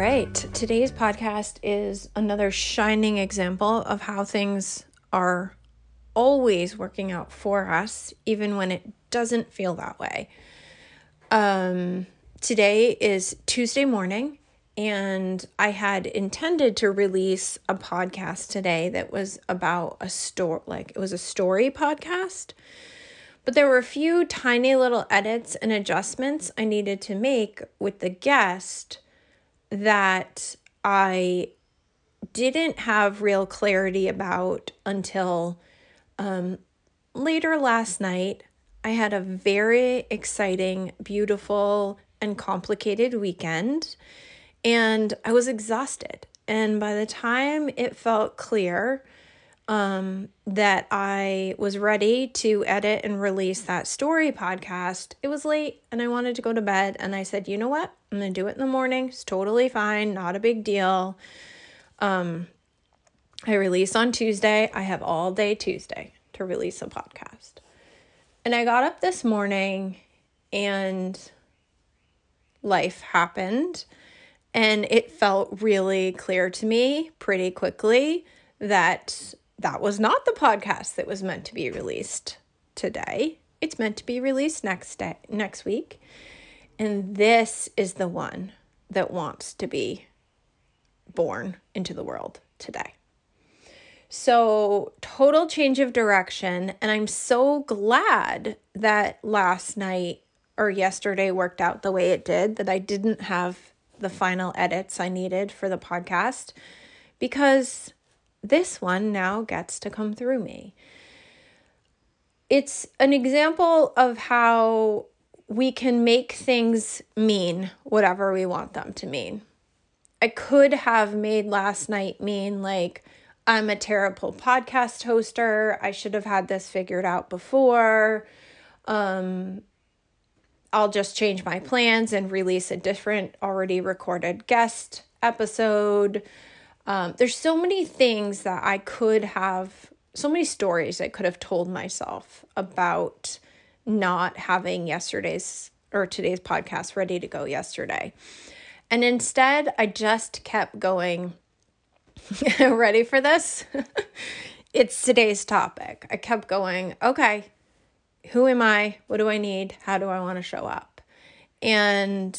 Right. Today's podcast is another shining example of how things are always working out for us, even when it doesn't feel that way. Um, today is Tuesday morning, and I had intended to release a podcast today that was about a story, like it was a story podcast. But there were a few tiny little edits and adjustments I needed to make with the guest that I didn't have real clarity about until um, later last night. I had a very exciting, beautiful, and complicated weekend, and I was exhausted. And by the time it felt clear um, that I was ready to edit and release that story podcast, it was late and I wanted to go to bed. And I said, you know what? I'm going to do it in the morning. It's totally fine, not a big deal. Um, I release on Tuesday. I have all day Tuesday to release a podcast. And I got up this morning and life happened. And it felt really clear to me pretty quickly that that was not the podcast that was meant to be released today. It's meant to be released next day, next week. And this is the one that wants to be born into the world today. So, total change of direction. And I'm so glad that last night or yesterday worked out the way it did, that I didn't have the final edits I needed for the podcast because this one now gets to come through me. It's an example of how we can make things mean whatever we want them to mean. I could have made last night mean like, I'm a terrible podcast hoster. I should have had this figured out before. Um, I'll just change my plans and release a different already recorded guest episode. Um, there's so many things that I could have, so many stories I could have told myself about not having yesterday's or today's podcast ready to go yesterday. And instead, I just kept going. ready for this? it's today's topic. I kept going, okay, who am I? What do I need? How do I want to show up? And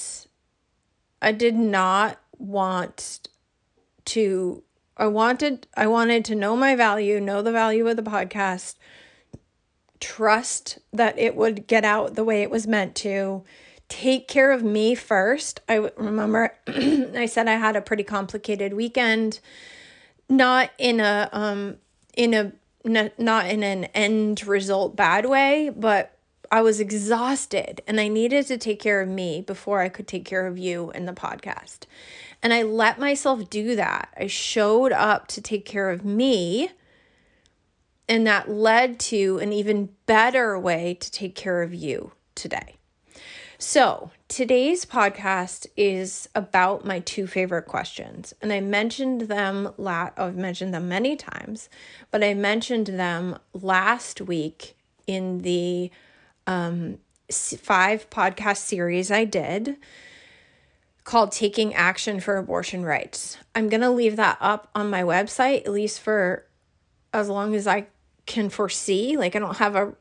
I did not want to I wanted I wanted to know my value, know the value of the podcast, trust that it would get out the way it was meant to take care of me first. I remember i said i had a pretty complicated weekend not in a um in a not in an end result bad way but i was exhausted and i needed to take care of me before i could take care of you in the podcast and i let myself do that i showed up to take care of me and that led to an even better way to take care of you today. So, today's podcast is about my two favorite questions. And I mentioned them la- I've mentioned them many times, but I mentioned them last week in the um, five podcast series I did called Taking Action for Abortion Rights. I'm going to leave that up on my website at least for as long as I can foresee. Like i don't have a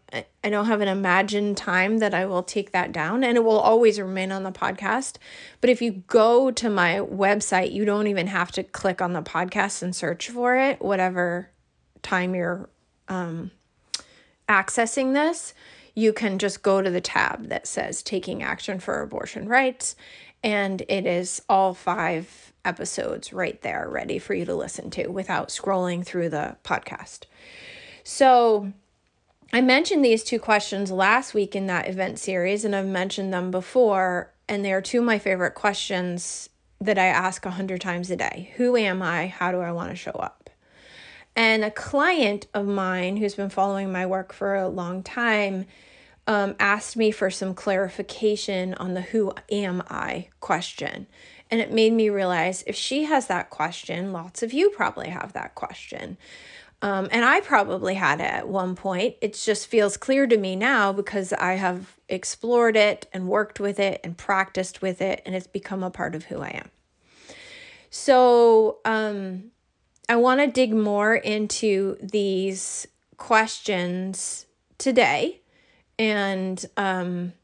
i don't have an imagined time that i will take that down and it will always remain on the podcast. But if you go to my website you don't even have to click on the podcast and search for it whatever time you're um, accessing this. You can just go to the tab that says taking action for abortion rights and it is all five episodes right there ready for you to listen to without scrolling through the podcast so, I mentioned these two questions last week in that event series, and I've mentioned them before. and they are two of my favorite questions that I ask a hundred times a day. Who am I? How do I want to show up? And a client of mine who's been following my work for a long time um, asked me for some clarification on the who am I question. And it made me realize if she has that question, lots of you probably have that question. Um, and I probably had it at one point. It just feels clear to me now because I have explored it and worked with it and practiced with it, and it's become a part of who I am. So, um, I want to dig more into these questions today, and um,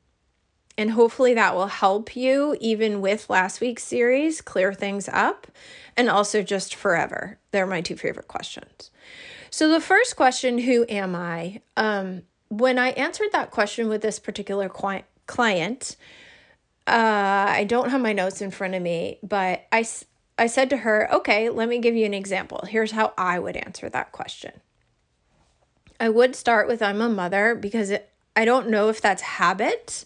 and hopefully that will help you, even with last week's series, clear things up, and also just forever. They're my two favorite questions. So, the first question, who am I? Um, when I answered that question with this particular client, uh, I don't have my notes in front of me, but I, I said to her, okay, let me give you an example. Here's how I would answer that question. I would start with I'm a mother because it, I don't know if that's habit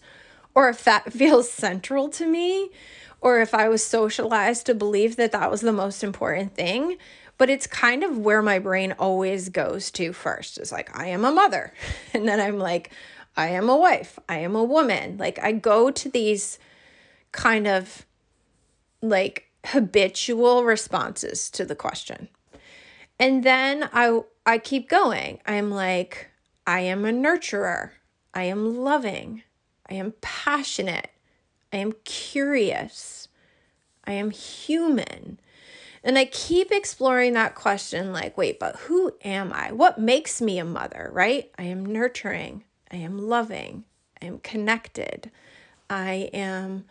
or if that feels central to me or if I was socialized to believe that that was the most important thing but it's kind of where my brain always goes to first. It's like, I am a mother. And then I'm like, I am a wife. I am a woman. Like, I go to these kind of like habitual responses to the question. And then I I keep going. I'm like, I am a nurturer. I am loving. I am passionate. I am curious. I am human. And I keep exploring that question like, wait, but who am I? What makes me a mother, right? I am nurturing, I am loving, I am connected, I am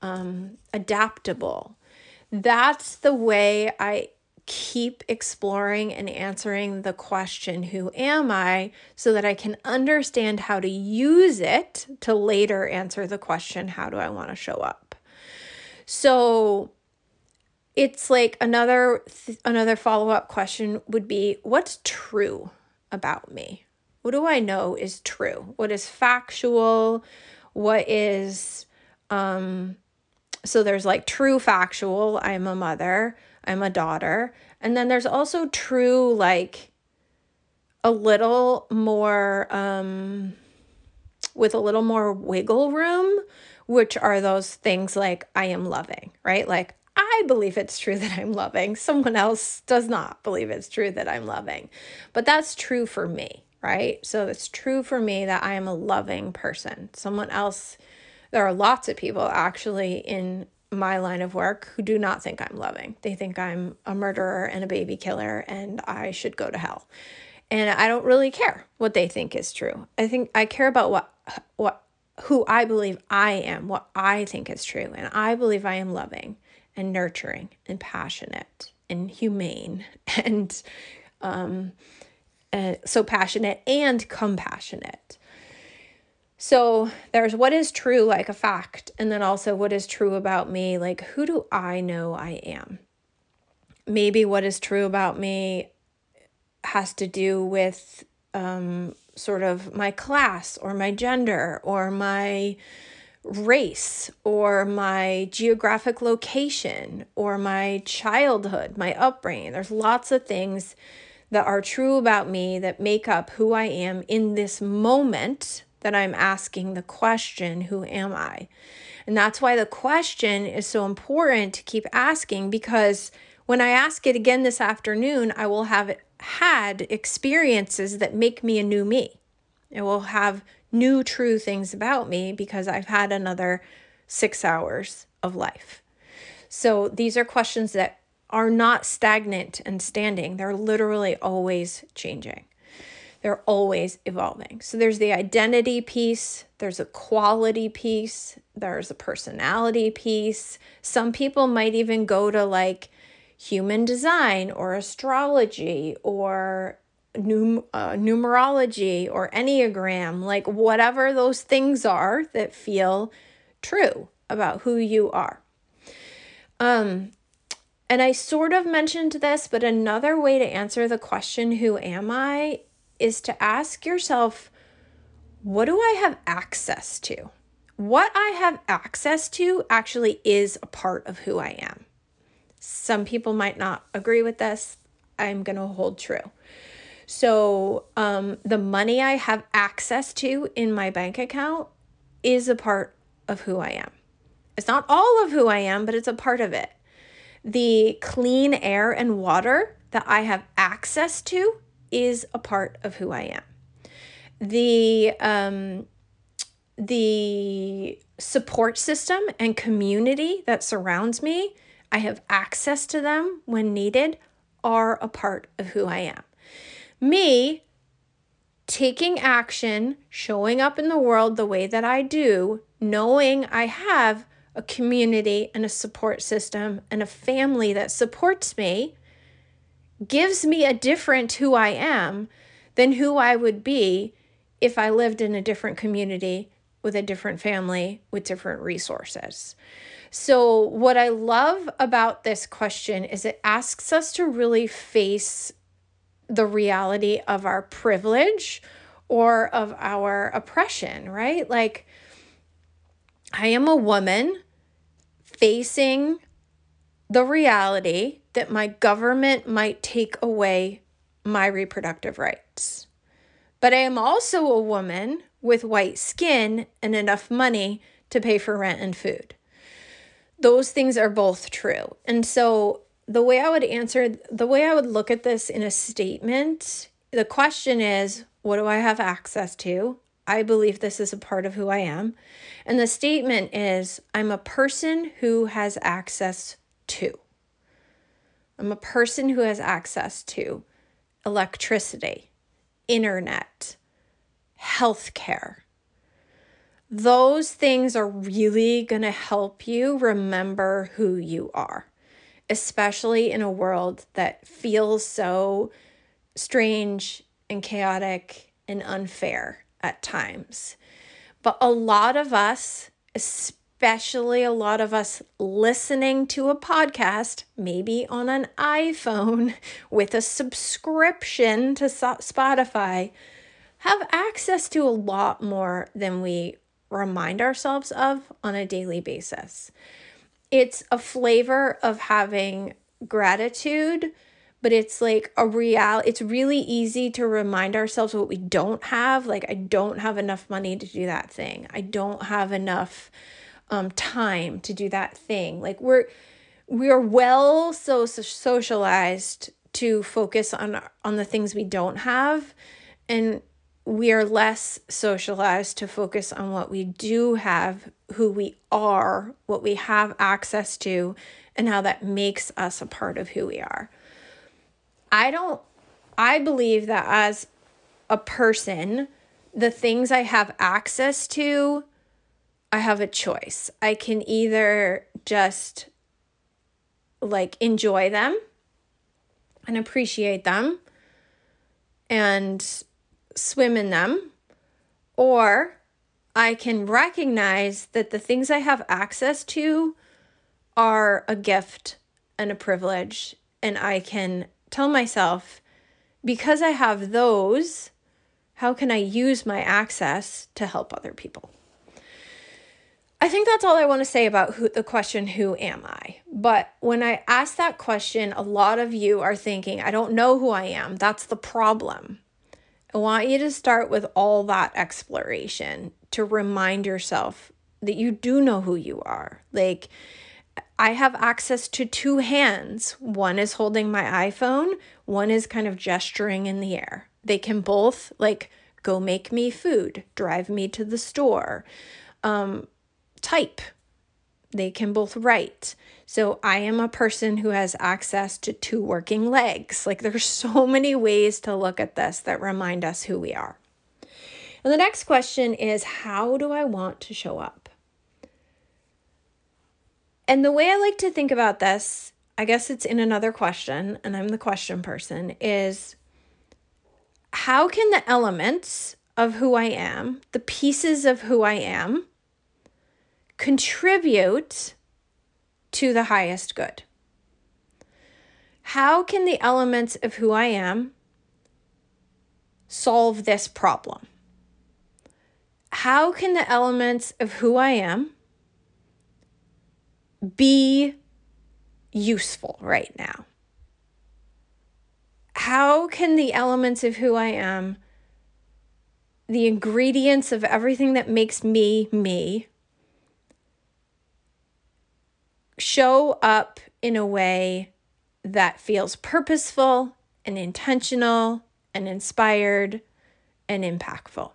um, adaptable. That's the way I keep exploring and answering the question, Who am I? so that I can understand how to use it to later answer the question, How do I want to show up? So, it's like another th- another follow-up question would be what's true about me what do i know is true what is factual what is um so there's like true factual i'm a mother i'm a daughter and then there's also true like a little more um with a little more wiggle room which are those things like i am loving right like I believe it's true that I'm loving. Someone else does not believe it's true that I'm loving. But that's true for me, right? So it's true for me that I am a loving person. Someone else, there are lots of people actually in my line of work who do not think I'm loving. They think I'm a murderer and a baby killer and I should go to hell. And I don't really care what they think is true. I think I care about what what who I believe I am, what I think is true. And I believe I am loving and nurturing and passionate and humane and um, uh, so passionate and compassionate. So there's what is true, like a fact, and then also what is true about me, like who do I know I am? Maybe what is true about me has to do with um, sort of my class or my gender or my race or my geographic location or my childhood, my upbringing. There's lots of things that are true about me that make up who I am in this moment that I'm asking the question, Who am I? And that's why the question is so important to keep asking because when I ask it again this afternoon, I will have had experiences that make me a new me. It will have new true things about me because I've had another six hours of life. So these are questions that are not stagnant and standing, they're literally always changing. They're always evolving. So there's the identity piece, there's a quality piece, there's a personality piece. Some people might even go to like human design or astrology or num- uh, numerology or enneagram, like whatever those things are that feel true about who you are. Um, and I sort of mentioned this, but another way to answer the question, Who am I? Is to ask yourself, What do I have access to? what I have access to actually is a part of who I am. Some people might not agree with this. I'm going to hold true. So, um, the money I have access to in my bank account is a part of who I am. It's not all of who I am, but it's a part of it. The clean air and water that I have access to is a part of who I am. The um, the support system and community that surrounds me, I have access to them when needed, are a part of who I am. Me taking action, showing up in the world the way that I do, knowing I have a community and a support system and a family that supports me gives me a different who I am than who I would be if I lived in a different community with a different family with different resources. So, what I love about this question is it asks us to really face the reality of our privilege or of our oppression, right? Like, I am a woman facing the reality that my government might take away my reproductive rights. But I am also a woman with white skin and enough money to pay for rent and food. Those things are both true. And so, the way I would answer, the way I would look at this in a statement, the question is what do I have access to? I believe this is a part of who I am. And the statement is I'm a person who has access to. I'm a person who has access to electricity, internet, healthcare. Those things are really going to help you remember who you are, especially in a world that feels so strange and chaotic and unfair at times. But a lot of us, especially a lot of us listening to a podcast, maybe on an iPhone with a subscription to Spotify, have access to a lot more than we remind ourselves of on a daily basis. It's a flavor of having gratitude, but it's like a real it's really easy to remind ourselves what we don't have. Like I don't have enough money to do that thing. I don't have enough um, time to do that thing. Like we're we're well so socialized to focus on on the things we don't have and we are less socialized to focus on what we do have, who we are, what we have access to, and how that makes us a part of who we are. I don't, I believe that as a person, the things I have access to, I have a choice. I can either just like enjoy them and appreciate them and swim in them, or I can recognize that the things I have access to are a gift and a privilege, and I can tell myself, because I have those, how can I use my access to help other people? I think that's all I want to say about who the question who am I? But when I ask that question, a lot of you are thinking, I don't know who I am. That's the problem. I want you to start with all that exploration to remind yourself that you do know who you are. Like, I have access to two hands. One is holding my iPhone, one is kind of gesturing in the air. They can both, like, go make me food, drive me to the store, um, type. They can both write. So I am a person who has access to two working legs. Like there's so many ways to look at this that remind us who we are. And the next question is how do I want to show up? And the way I like to think about this, I guess it's in another question, and I'm the question person, is how can the elements of who I am, the pieces of who I am, contribute to the highest good? How can the elements of who I am solve this problem? how can the elements of who I am be useful right now? How can the elements of who I am, the ingredients of everything that makes me me, show up in a way that feels purposeful and intentional and inspired and impactful.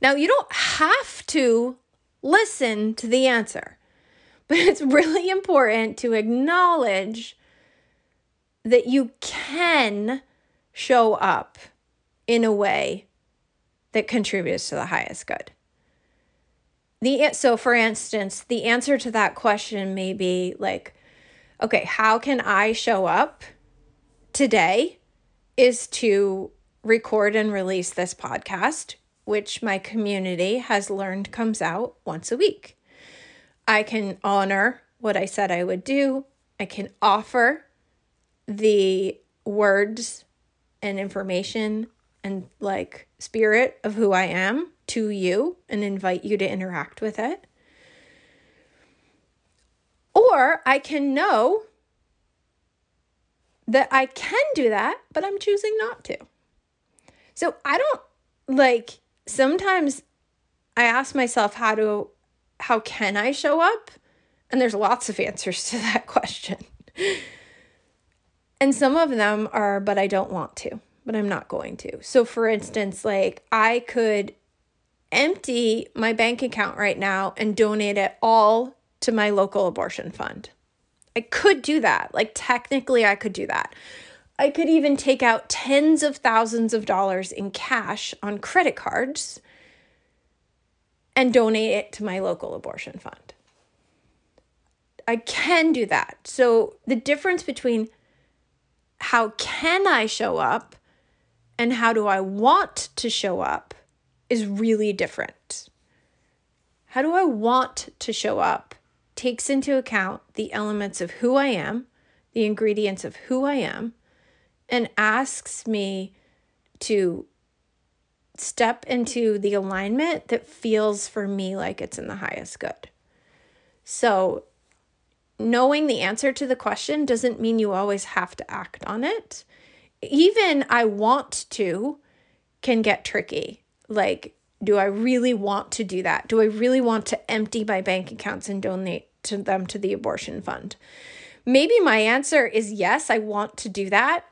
Now, you don't have to listen to the answer, but it's really important to acknowledge that you can show up in a way that contributes to the highest good. The so for instance, the answer to that question may be like okay, how can I show up today is to record and release this podcast, which my community has learned comes out once a week. I can honor what I said I would do. I can offer the words and information and like spirit of who I am to you and invite you to interact with it. Or I can know that I can do that, but I'm choosing not to. So I don't like sometimes I ask myself how to how can I show up? And there's lots of answers to that question. and some of them are but I don't want to, but I'm not going to. So for instance, like I could empty my bank account right now and donate it all to my local abortion fund. I could do that. Like, technically, I could do that. I could even take out tens of thousands of dollars in cash on credit cards and donate it to my local abortion fund. I can do that. So, the difference between how can I show up and how do I want to show up is really different. How do I want to show up takes into account the elements of who I am, the ingredients of who I am, and asks me to step into the alignment that feels for me like it's in the highest good. So, knowing the answer to the question doesn't mean you always have to act on it. Even I want to can get tricky. Like, do I really want to do that? Do I really want to empty my bank accounts and donate to them to the abortion fund? Maybe my answer is yes, I want to do that.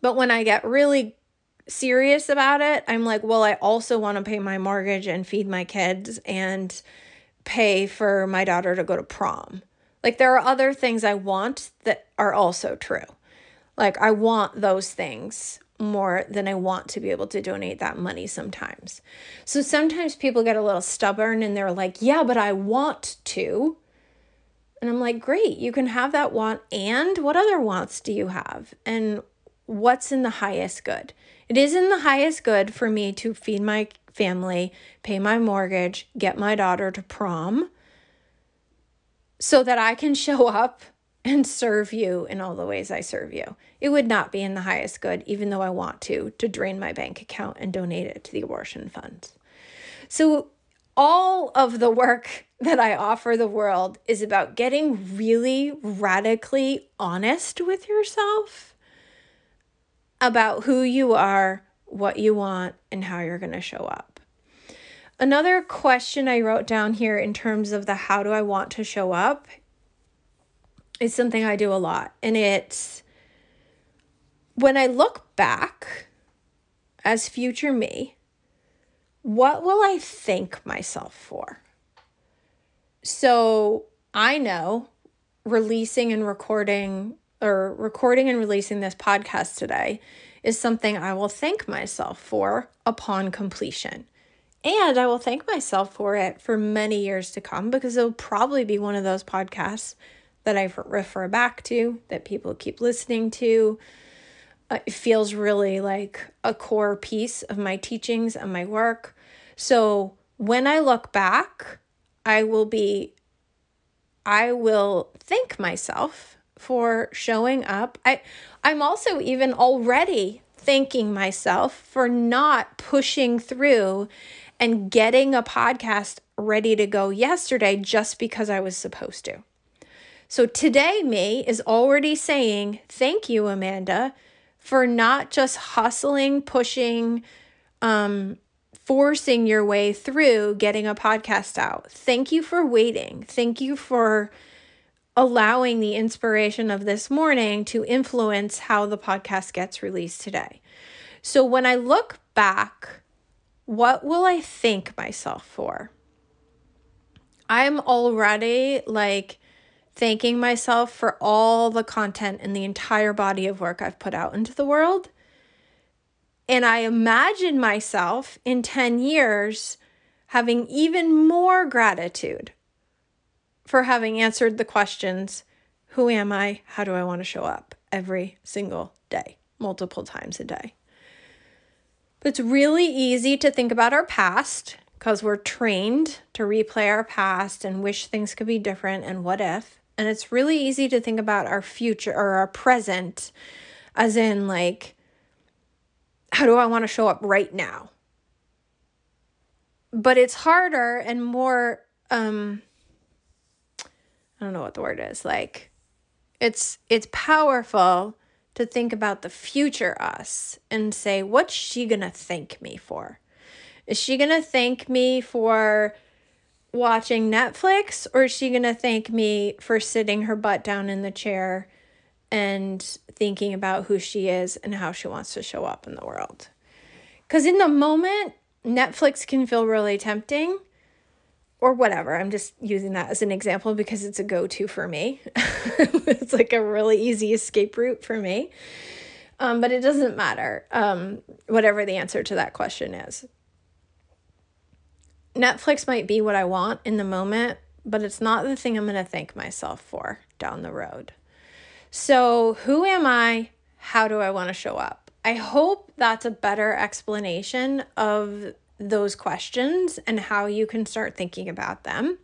But when I get really serious about it, I'm like, well, I also want to pay my mortgage and feed my kids and pay for my daughter to go to prom. Like, there are other things I want that are also true. Like, I want those things more than I want to be able to donate that money sometimes. So sometimes people get a little stubborn and they're like, yeah, but I want to. And I'm like, great, you can have that want. And what other wants do you have? And what's in the highest good? It is in the highest good for me to feed my family, pay my mortgage, get my daughter to prom so that I can show up and serve you in all the ways I serve you. It would not be in the highest good, even though I want to, to drain my bank account and donate it to the abortion funds. So, all of the work that I offer the world is about getting really radically honest with yourself about who you are, what you want, and how you're going to show up. Another question I wrote down here in terms of the how do I want to show up is something I do a lot. And it's when I look back as future me, what will I thank myself for? So I know releasing and recording or recording and releasing this podcast today is something I will thank myself for upon completion. And I will thank myself for it for many years to come because it'll probably be one of those podcasts that I refer back to, that people keep listening to. Uh, it feels really like a core piece of my teachings and my work. So when I look back, I will be, I will thank myself for showing up. I, I'm also even already thanking myself for not pushing through and getting a podcast ready to go yesterday just because I was supposed to. So today, me is already saying, Thank you, Amanda, for not just hustling, pushing, um, forcing your way through getting a podcast out. Thank you for waiting. Thank you for allowing the inspiration of this morning to influence how the podcast gets released today. So when I look back, what will I thank myself for? I'm already like thanking myself for all the content and the entire body of work I've put out into the world. And I imagine myself in 10 years having even more gratitude for having answered the questions Who am I? How do I want to show up? every single day, multiple times a day. It's really easy to think about our past because we're trained to replay our past and wish things could be different and what if. And it's really easy to think about our future or our present, as in, like, how do I want to show up right now? But it's harder and more um, I don't know what the word is. Like it's it's powerful to think about the future us and say what's she to thank me for? Is she to thank me for watching Netflix or is she going to thank me for sitting her butt down in the chair and thinking about who she is and how she wants to show up in the world? Cuz in the moment Netflix can feel really tempting or whatever. I'm just using that as an example because it's a go to for me. it's like a really easy escape route for me. Um, but it doesn't matter, um, whatever the answer to that question is. Netflix might be what I want in the moment, but it's not the thing I'm going to thank myself for down the road. So, who am I? How do I want to show up? I hope that's a better explanation of those questions and how you can start thinking about them.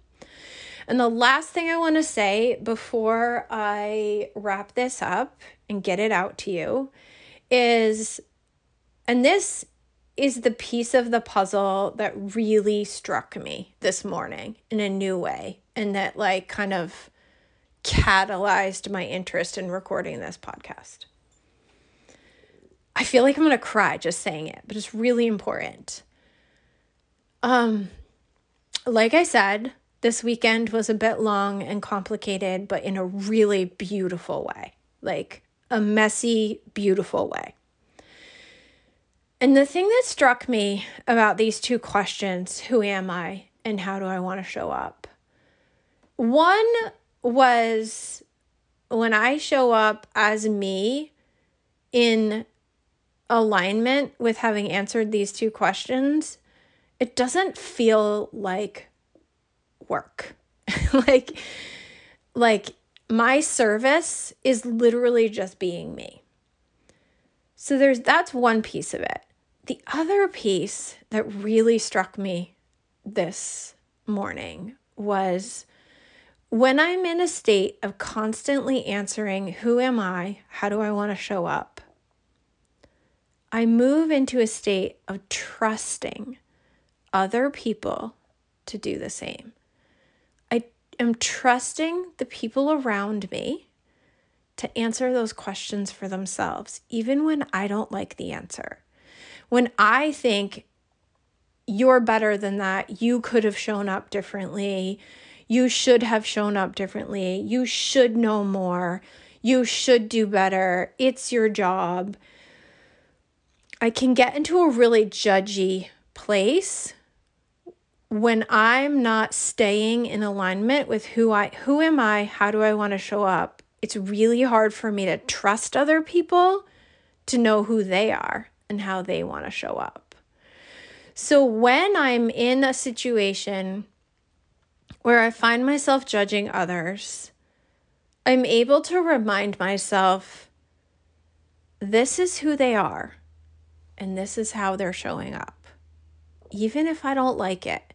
And the last thing I want to say before I wrap this up and get it out to you is, and this is the piece of the puzzle that really struck me this morning in a new way and that, like, kind of catalyzed my interest in recording this podcast. I feel like I'm going to cry just saying it, but it's really important. Um, like I said, this weekend was a bit long and complicated, but in a really beautiful way like a messy, beautiful way. And the thing that struck me about these two questions who am I and how do I want to show up? One was when I show up as me in alignment with having answered these two questions, it doesn't feel like work. like like my service is literally just being me. So there's that's one piece of it. The other piece that really struck me this morning was when I'm in a state of constantly answering, Who am I? How do I want to show up? I move into a state of trusting other people to do the same. I am trusting the people around me to answer those questions for themselves, even when I don't like the answer. When I think you're better than that, you could have shown up differently, you should have shown up differently, you should know more, you should do better, it's your job. I can get into a really judgy place when I'm not staying in alignment with who I who am I, how do I want to show up? It's really hard for me to trust other people to know who they are and how they want to show up. So when I'm in a situation where I find myself judging others, I'm able to remind myself this is who they are and this is how they're showing up, even if I don't like it.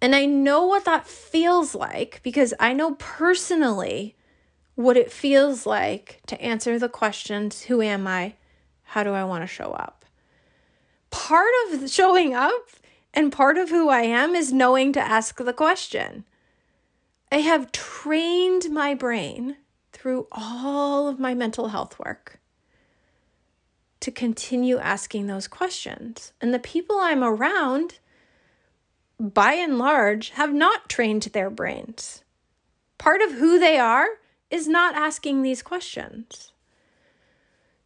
And I know what that feels like because I know personally what it feels like to answer the questions Who am I? How do I want to show up? Part of showing up and part of who I am is knowing to ask the question. I have trained my brain through all of my mental health work to continue asking those questions. And the people I'm around, by and large, have not trained their brains. Part of who they are is not asking these questions.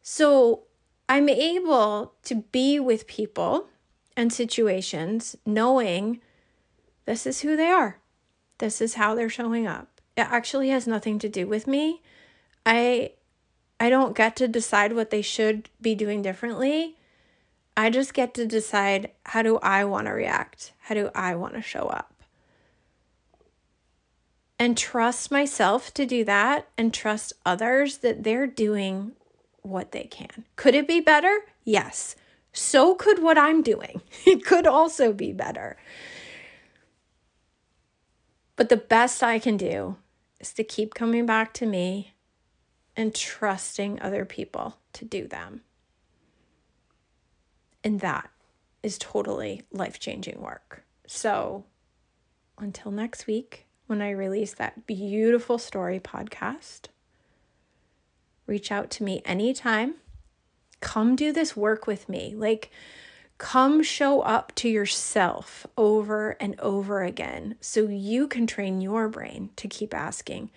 So I'm able to be with people and situations knowing this is who they are, this is how they're showing up. It actually has nothing to do with me. I I don't get to decide what they should be doing differently. I just get to decide how do I want to react? How do I want to show up? And trust myself to do that and trust others that they're doing what they can. Could it be better? Yes. So could what I'm doing. It could also be better. But the best I can do is to keep coming back to me and trusting other people to do them. And that is totally life changing work. So until next week, when I release that beautiful story podcast, reach out to me anytime. Come do this work with me. Like, come show up to yourself over and over again so you can train your brain to keep asking,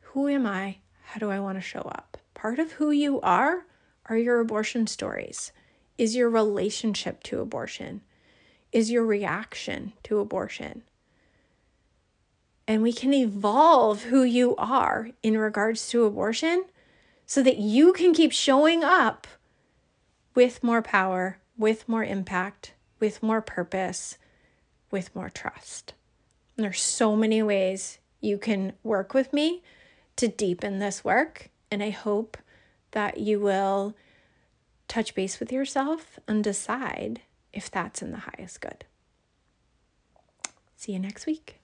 Who am I? How do I want to show up? Part of who you are are your abortion stories, is your relationship to abortion, is your reaction to abortion. And we can evolve who you are in regards to abortion so that you can keep showing up with more power, with more impact, with more purpose, with more trust. And there's so many ways you can work with me to deepen this work. And I hope that you will touch base with yourself and decide if that's in the highest good. See you next week.